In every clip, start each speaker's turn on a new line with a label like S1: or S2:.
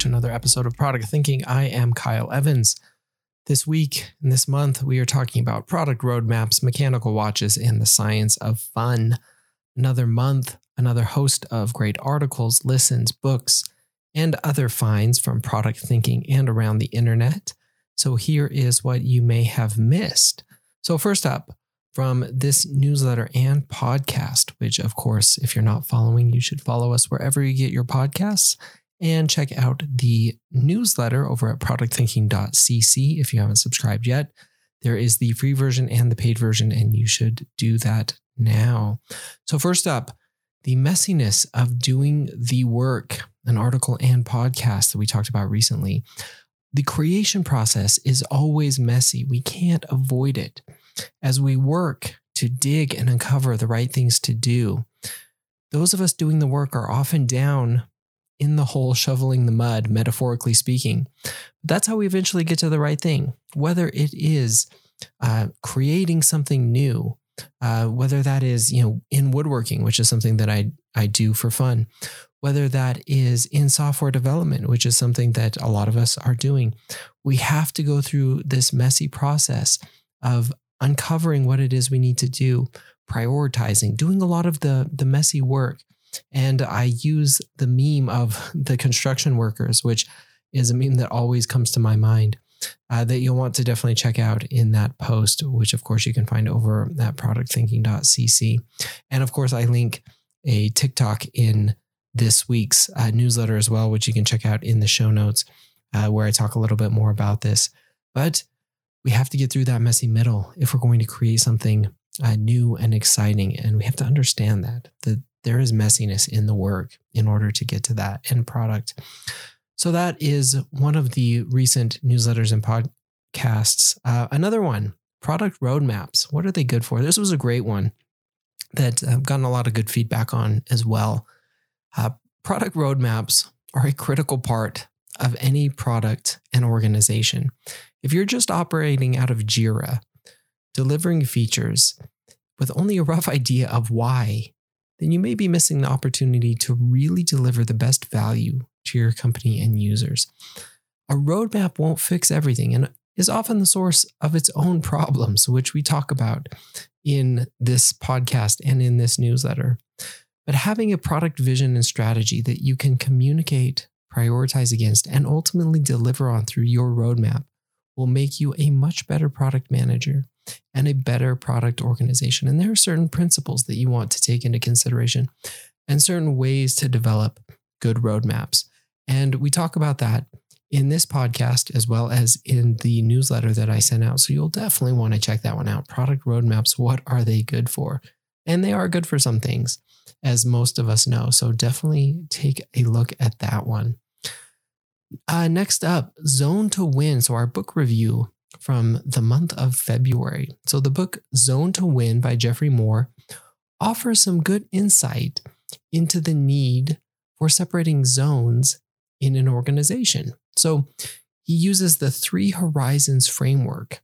S1: to another episode of Product Thinking. I am Kyle Evans. This week and this month, we are talking about product roadmaps, mechanical watches, and the science of fun. Another month, another host of great articles, listens, books, and other finds from product thinking and around the internet. So here is what you may have missed. So, first up, from this newsletter and podcast, which, of course, if you're not following, you should follow us wherever you get your podcasts and check out the newsletter over at productthinking.cc if you haven't subscribed yet. There is the free version and the paid version, and you should do that now. So, first up, the messiness of doing the work, an article and podcast that we talked about recently. The creation process is always messy. We can't avoid it. As we work to dig and uncover the right things to do, those of us doing the work are often down in the hole shoveling the mud, metaphorically speaking. That's how we eventually get to the right thing, whether it is uh, creating something new, uh, whether that is you know in woodworking, which is something that I I do for fun, whether that is in software development, which is something that a lot of us are doing. We have to go through this messy process of uncovering what it is we need to do, prioritizing, doing a lot of the the messy work. And I use the meme of the construction workers, which is a meme that always comes to my mind. Uh, that you'll want to definitely check out in that post, which of course you can find over at productthinking.cc. And of course, I link a TikTok in this week's uh, newsletter as well, which you can check out in the show notes, uh, where I talk a little bit more about this. But we have to get through that messy middle if we're going to create something uh, new and exciting. And we have to understand that, that there is messiness in the work in order to get to that end product. So that is one of the recent newsletters and podcasts. Uh, another one, product roadmaps. What are they good for? This was a great one that I've gotten a lot of good feedback on as well. Uh, product roadmaps are a critical part of any product and organization. If you're just operating out of Jira, delivering features with only a rough idea of why, then you may be missing the opportunity to really deliver the best value to your company and users. A roadmap won't fix everything and is often the source of its own problems, which we talk about in this podcast and in this newsletter. But having a product vision and strategy that you can communicate, prioritize against, and ultimately deliver on through your roadmap will make you a much better product manager and a better product organization. And there are certain principles that you want to take into consideration and certain ways to develop good roadmaps. And we talk about that in this podcast as well as in the newsletter that I sent out. So you'll definitely want to check that one out. Product roadmaps, what are they good for? And they are good for some things, as most of us know. So definitely take a look at that one. Uh, next up, Zone to Win. So, our book review from the month of February. So, the book Zone to Win by Geoffrey Moore offers some good insight into the need for separating zones in an organization. So, he uses the three horizons framework,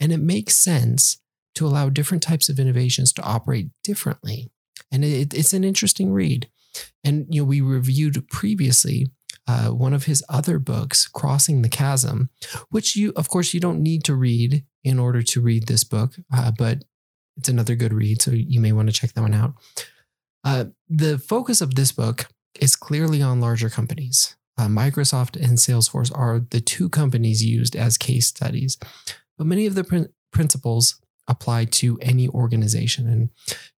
S1: and it makes sense to allow different types of innovations to operate differently. And it, it's an interesting read. And you know, we reviewed previously uh, one of his other books, Crossing the Chasm, which you, of course, you don't need to read in order to read this book, uh, but it's another good read. So you may want to check that one out. Uh, the focus of this book is clearly on larger companies. Uh, Microsoft and Salesforce are the two companies used as case studies, but many of the pr- principles apply to any organization. And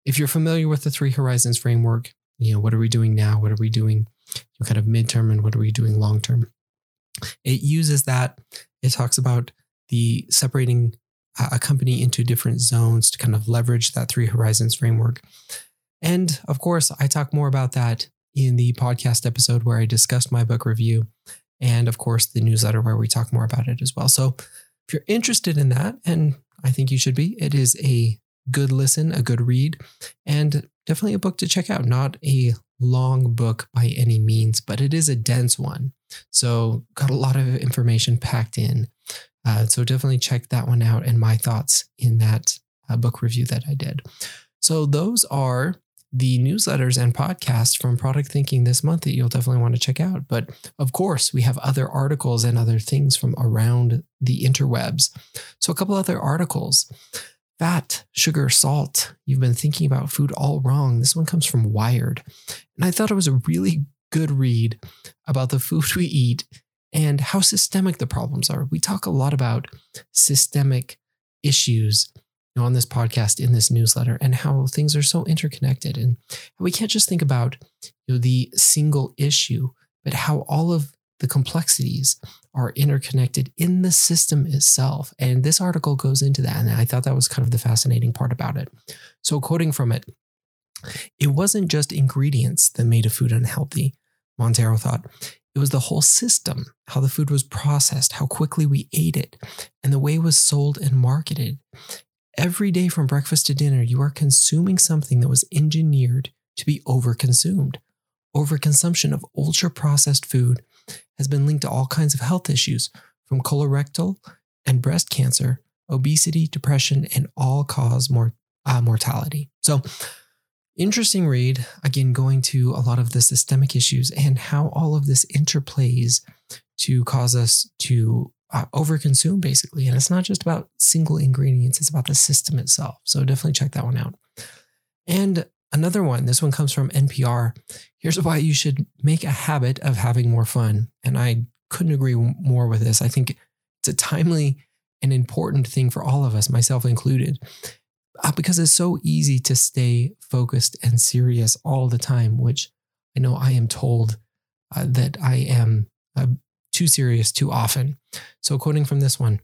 S1: if you're familiar with the Three Horizons framework, you know, what are we doing now? What are we doing kind of midterm and what are we doing long term. It uses that. It talks about the separating a company into different zones to kind of leverage that three horizons framework. And of course, I talk more about that in the podcast episode where I discussed my book review, and of course, the newsletter where we talk more about it as well. So if you're interested in that, and I think you should be, it is a good listen, a good read, and definitely a book to check out. Not a long book by any means, but it is a dense one. So, got a lot of information packed in. Uh, so, definitely check that one out and my thoughts in that uh, book review that I did. So, those are the newsletters and podcasts from Product Thinking this month that you'll definitely want to check out. But of course, we have other articles and other things from around the interwebs. So, a couple other articles fat, sugar, salt. You've been thinking about food all wrong. This one comes from Wired. And I thought it was a really good read about the food we eat and how systemic the problems are. We talk a lot about systemic issues you know, on this podcast, in this newsletter, and how things are so interconnected. And we can't just think about you know, the single issue, but how all of the complexities are interconnected in the system itself. And this article goes into that. And I thought that was kind of the fascinating part about it. So, quoting from it, it wasn't just ingredients that made a food unhealthy, Monteiro thought. It was the whole system, how the food was processed, how quickly we ate it, and the way it was sold and marketed. Every day from breakfast to dinner, you are consuming something that was engineered to be overconsumed. Overconsumption of ultra processed food has been linked to all kinds of health issues, from colorectal and breast cancer, obesity, depression, and all cause more, uh, mortality. So, interesting read. Again, going to a lot of the systemic issues and how all of this interplays to cause us to uh, overconsume, basically. And it's not just about single ingredients, it's about the system itself. So definitely check that one out. And another one, this one comes from NPR. Here's why you should make a habit of having more fun. And I couldn't agree more with this. I think it's a timely and important thing for all of us, myself included uh, because it's so easy to stay focused and serious all the time, which I know I am told uh, that I am uh, too serious too often. So, quoting from this one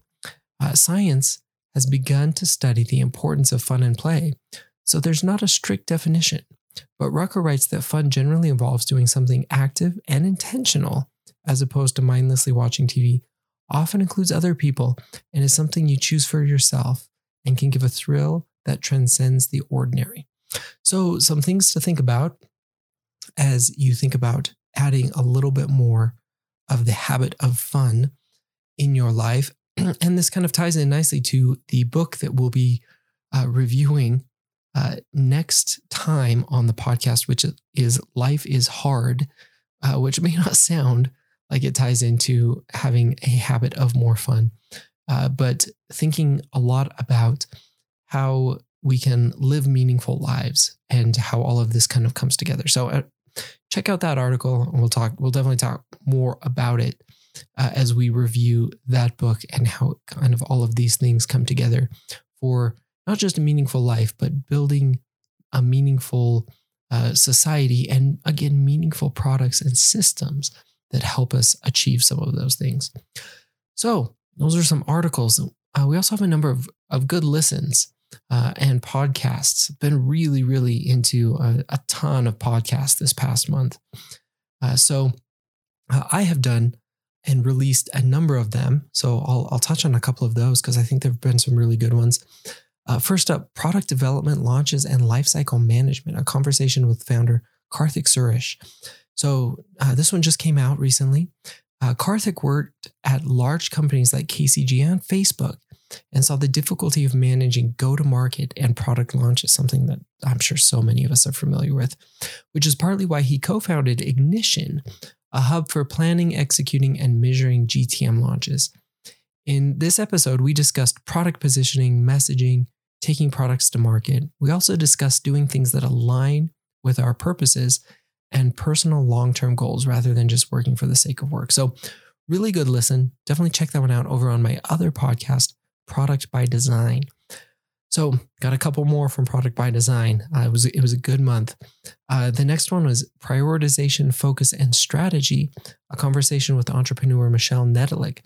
S1: uh, science has begun to study the importance of fun and play, so there's not a strict definition. But Rucker writes that fun generally involves doing something active and intentional as opposed to mindlessly watching TV, often includes other people, and is something you choose for yourself and can give a thrill that transcends the ordinary. So, some things to think about as you think about adding a little bit more of the habit of fun in your life. and this kind of ties in nicely to the book that we'll be uh, reviewing uh, next time on the podcast, which is Life is Hard, uh, which may not sound like it ties into having a habit of more fun, uh, but thinking a lot about how we can live meaningful lives and how all of this kind of comes together. So uh, check out that article and we'll talk we'll definitely talk more about it uh, as we review that book and how kind of all of these things come together for not just a meaningful life but building a meaningful uh, society and again meaningful products and systems that help us achieve some of those things so those are some articles uh, we also have a number of, of good listens uh, and podcasts. Been really, really into a, a, ton of podcasts this past month. Uh, so uh, I have done and released a number of them. So I'll, I'll touch on a couple of those because I think there have been some really good ones. Uh, first up, product development, launches, and lifecycle management, a conversation with founder Karthik Suresh. So uh, this one just came out recently. Uh, Karthik worked at large companies like KCG and Facebook and saw the difficulty of managing go to market and product launch is something that I'm sure so many of us are familiar with, which is partly why he co founded Ignition, a hub for planning, executing, and measuring GTM launches. In this episode, we discussed product positioning, messaging, taking products to market. We also discussed doing things that align with our purposes and personal long term goals rather than just working for the sake of work. So, really good listen. Definitely check that one out over on my other podcast, Product by Design. So, got a couple more from Product by Design. Uh, it was it was a good month. Uh, the next one was prioritization, focus, and strategy. A conversation with entrepreneur Michelle Nedelik.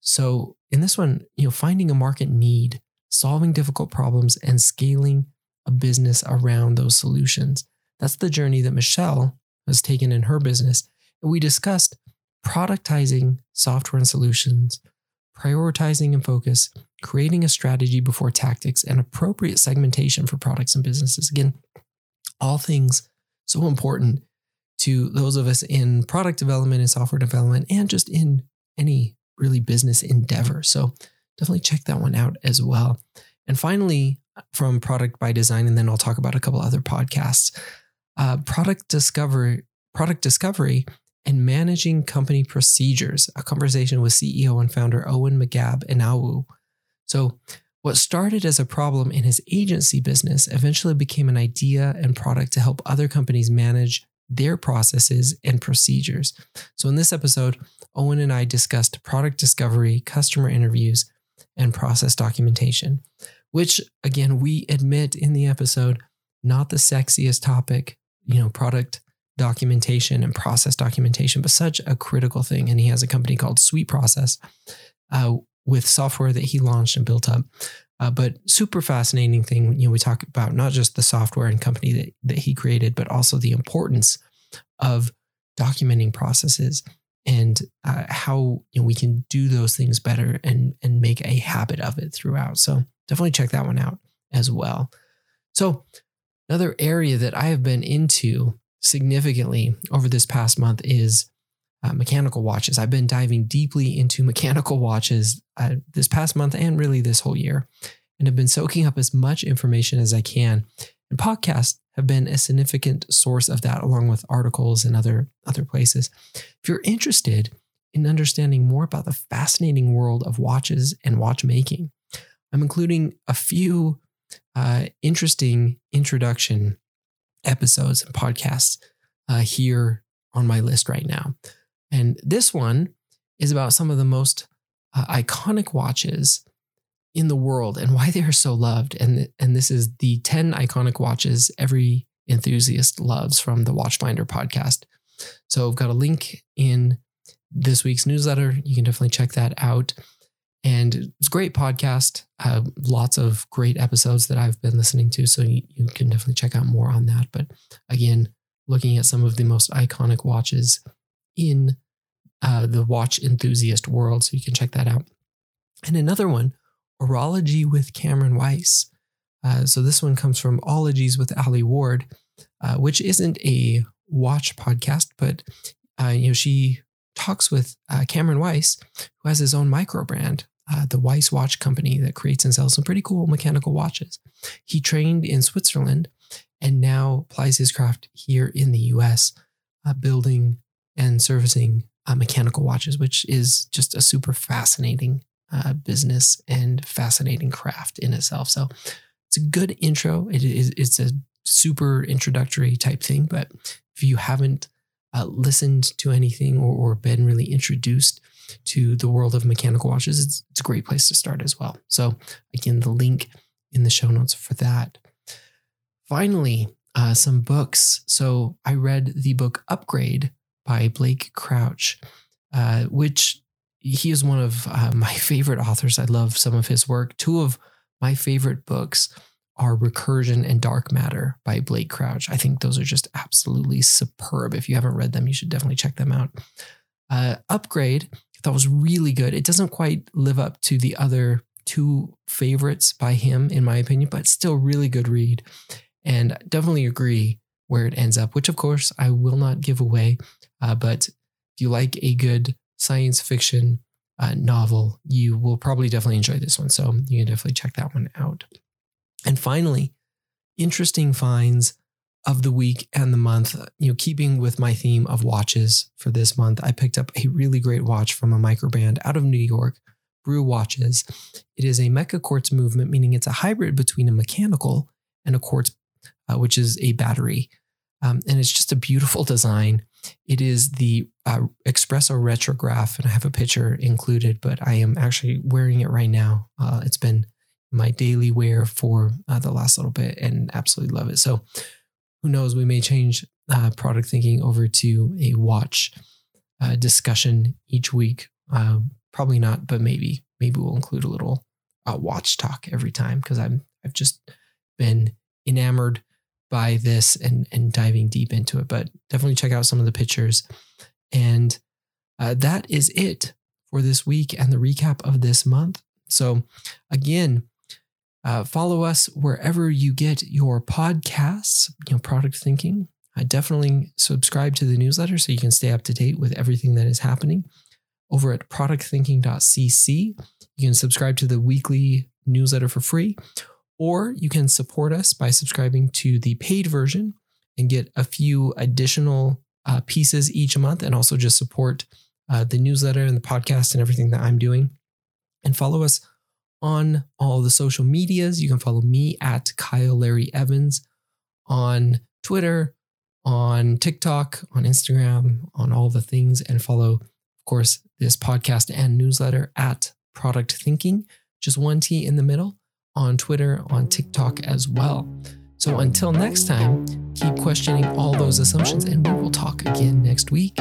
S1: So, in this one, you know, finding a market need, solving difficult problems, and scaling a business around those solutions. That's the journey that Michelle has taken in her business. And we discussed productizing software and solutions, prioritizing and focus, creating a strategy before tactics, and appropriate segmentation for products and businesses. Again, all things so important to those of us in product development and software development and just in any really business endeavor. So definitely check that one out as well. And finally, from Product by Design, and then I'll talk about a couple other podcasts. Uh, product discovery, product discovery, and managing company procedures. A conversation with CEO and founder Owen McGab Enaohwo. So, what started as a problem in his agency business eventually became an idea and product to help other companies manage their processes and procedures. So, in this episode, Owen and I discussed product discovery, customer interviews, and process documentation, which, again, we admit in the episode, not the sexiest topic, you know, product documentation and process documentation, but such a critical thing. And he has a company called Sweet Process uh, with software that he launched and built up. Uh, but super fascinating thing, you know, we talk about not just the software and company that, that he created, but also the importance of documenting processes and uh, how you know we can do those things better and and make a habit of it throughout. So definitely check that one out as well. So another area that I have been into significantly over this past month is uh, mechanical watches. I've been diving deeply into mechanical watches uh, this past month and really this whole year, and have been soaking up as much information as I can. And podcasts have been a significant source of that, along with articles and other other places. If you're interested in understanding more about the fascinating world of watches and watchmaking, I'm including a few uh, interesting introduction episodes and podcasts uh, here on my list right now. And this one is about some of the most uh, iconic watches in the world and why they are so loved. And, and this is the 10 iconic watches every enthusiast loves from the Watchfinder podcast. So I've got a link in this week's newsletter. You can definitely check that out. And it's a great podcast. Uh, lots of great episodes that I've been listening to. So you, you can definitely check out more on that. But again, looking at some of the most iconic watches in uh, the watch enthusiast world. So you can check that out. And another one, Horology with Cameron Weiss. Uh, so this one comes from Ologies with Alie Ward, uh, which isn't a watch podcast, but uh, you know she talks with uh, Cameron Weiss, who has his own micro brand uh, the Weiss Watch Company that creates and sells some pretty cool mechanical watches. He trained in Switzerland and now applies his craft here in the US, uh, building and servicing mechanical watches, which is just a super fascinating uh, business and fascinating craft in itself. So it's a good intro. It is it's a super introductory type thing, but if you haven't uh, listened to anything or, or been really introduced to the world of mechanical watches, it's, it's a great place to start as well. So, again, the link in the show notes for that. Finally, uh, some books. So, I read the book Upgrade by Blake Crouch, uh, which he is one of uh, my favorite authors. I love some of his work. Two of my favorite books are Recursion and Dark Matter by Blake Crouch. I think those are just absolutely superb. If you haven't read them, you should definitely check them out. Uh, Upgrade I thought was really good. It doesn't quite live up to the other two favorites by him, in my opinion, but still really good read. And definitely agree where it ends up, which of course I will not give away. Uh, but if you like a good science fiction uh, novel, you will probably definitely enjoy this one. So you can definitely check that one out. And finally, interesting finds of the week and the month. You know, keeping with my theme of watches for this month, I picked up a really great watch from a microbrand out of New York, Brew Watches. It is a mecha quartz movement, meaning it's a hybrid between a mechanical and a quartz, uh, which is a battery. Um, and it's just a beautiful design. It is the uh, Espresso Retrograph, and I have a picture included, but I am actually wearing it right now. Uh, it's been my daily wear for uh, the last little bit and absolutely love it. So, who knows, we may change uh, product thinking over to a watch uh, discussion each week. Uh, probably not, but maybe. Maybe we'll include a little uh, watch talk every time because I'm I've just been enamored by this and and diving deep into it. But definitely check out some of the pictures. And uh, that is it for this week and the recap of this month. So again, uh, follow us wherever you get your podcasts, you know, product thinking. I definitely subscribe to the newsletter so you can stay up to date with everything that is happening. Over at productthinking.cc, you can subscribe to the weekly newsletter for free, Or you can support us by subscribing to the paid version and get a few additional uh, pieces each month and also just support uh, the newsletter and the podcast and everything that I'm doing. And follow us on all the social medias. You can follow me at Kyle Larry Evans on Twitter, on TikTok, on Instagram, on all the things, and follow, of course, this podcast and newsletter at Product Thinking, just one T in the middle, on Twitter, on TikTok as well. So until next time, keep questioning all those assumptions, and we will talk again next week.